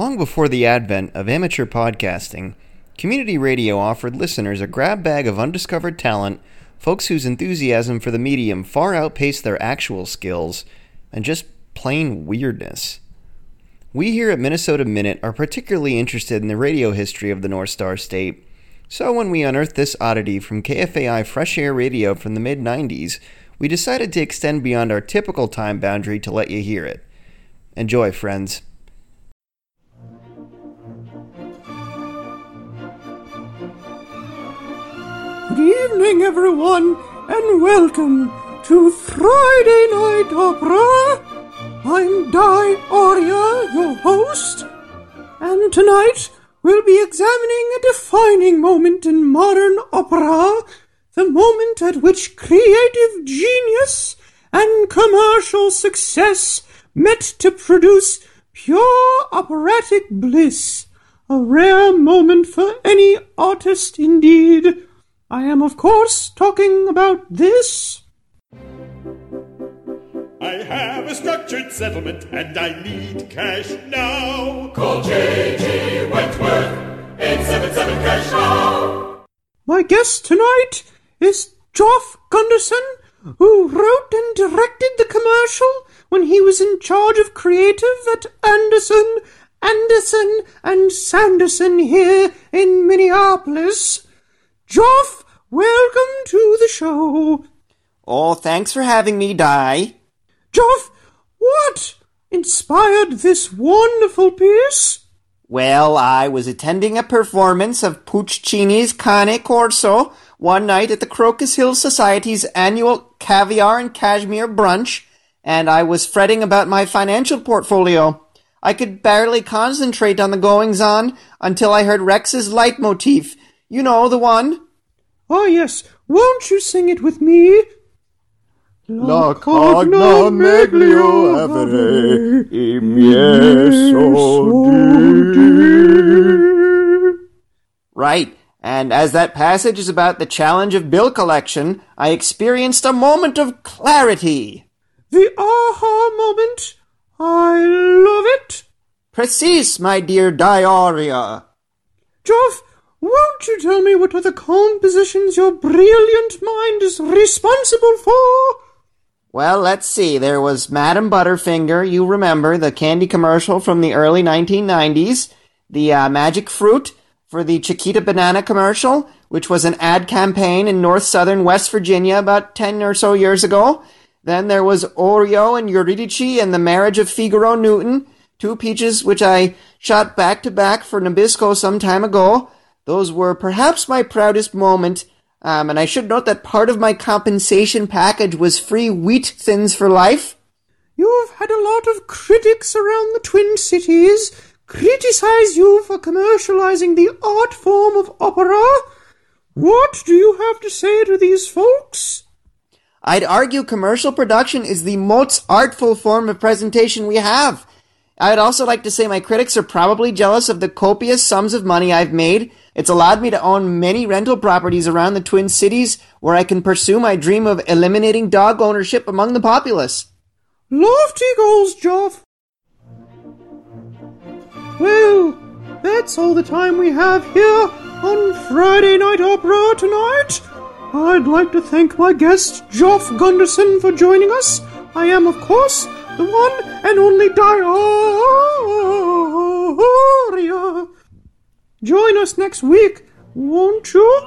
Long before the advent of amateur podcasting, community radio offered listeners a grab bag of undiscovered talent, folks whose enthusiasm for the medium far outpaced their actual skills, and just plain weirdness. We here at Minnesota Minute are particularly interested in the radio history of the North Star State, so when we unearthed this oddity from KFAI Fresh Air Radio from the mid 90s, we decided to extend beyond our typical time boundary to let you hear it. Enjoy, friends. Good evening, everyone, and welcome to Friday Night Opera. I'm Di Aria, your host, and tonight we'll be examining a defining moment in modern opera, the moment at which creative genius and commercial success met to produce pure operatic bliss. A rare moment for any artist indeed. I am, of course, talking about this. I have a structured settlement and I need cash now. Call J.G. Wentworth, 877 cash now. My guest tonight is Geoff Gunderson, who wrote and directed the commercial when he was in charge of creative at Anderson, Anderson, and Sanderson here in Minneapolis. Geoff, welcome to the show. Oh, thanks for having me, Di. Joff, what inspired this wonderful piece? Well, I was attending a performance of Puccini's Cane Corso one night at the Crocus Hill Society's annual caviar and cashmere brunch, and I was fretting about my financial portfolio. I could barely concentrate on the goings on until I heard Rex's leitmotif. You know, the one. Oh, yes, won't you sing it with me? La cogna meglio avere i miei soldi. Right. And as that passage is about the challenge of bill collection, I experienced a moment of clarity. The aha moment. I love it. Precise, my dear Dioria. Geoff, won't you tell me what are the compositions your brilliant mind is responsible for? Well, let's see. There was Madame Butterfinger, you remember, the candy commercial from the early 1990s. The uh, Magic Fruit for the Chiquita Banana commercial, which was an ad campaign in north southern West Virginia about 10 or so years ago. Then there was Oreo and Eurydice and the Marriage of Figaro Newton, two peaches which I shot back to back for Nabisco some time ago. Those were perhaps my proudest moment. Um, and I should note that part of my compensation package was free wheat thins for life. You've had a lot of critics around the Twin Cities criticize you for commercializing the art form of opera. What do you have to say to these folks? I'd argue commercial production is the most artful form of presentation we have. I'd also like to say my critics are probably jealous of the copious sums of money I've made. It's allowed me to own many rental properties around the Twin Cities where I can pursue my dream of eliminating dog ownership among the populace. Lofty goals, Geoff. Well, that's all the time we have here on Friday Night Opera tonight. I'd like to thank my guest, Geoff Gunderson, for joining us. I am, of course, the one and only Dioria. Join us next week, won't you?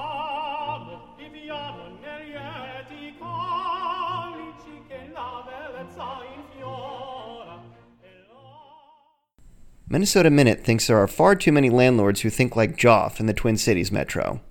Minnesota Minute thinks there are far too many landlords who think like Joff in the Twin Cities metro.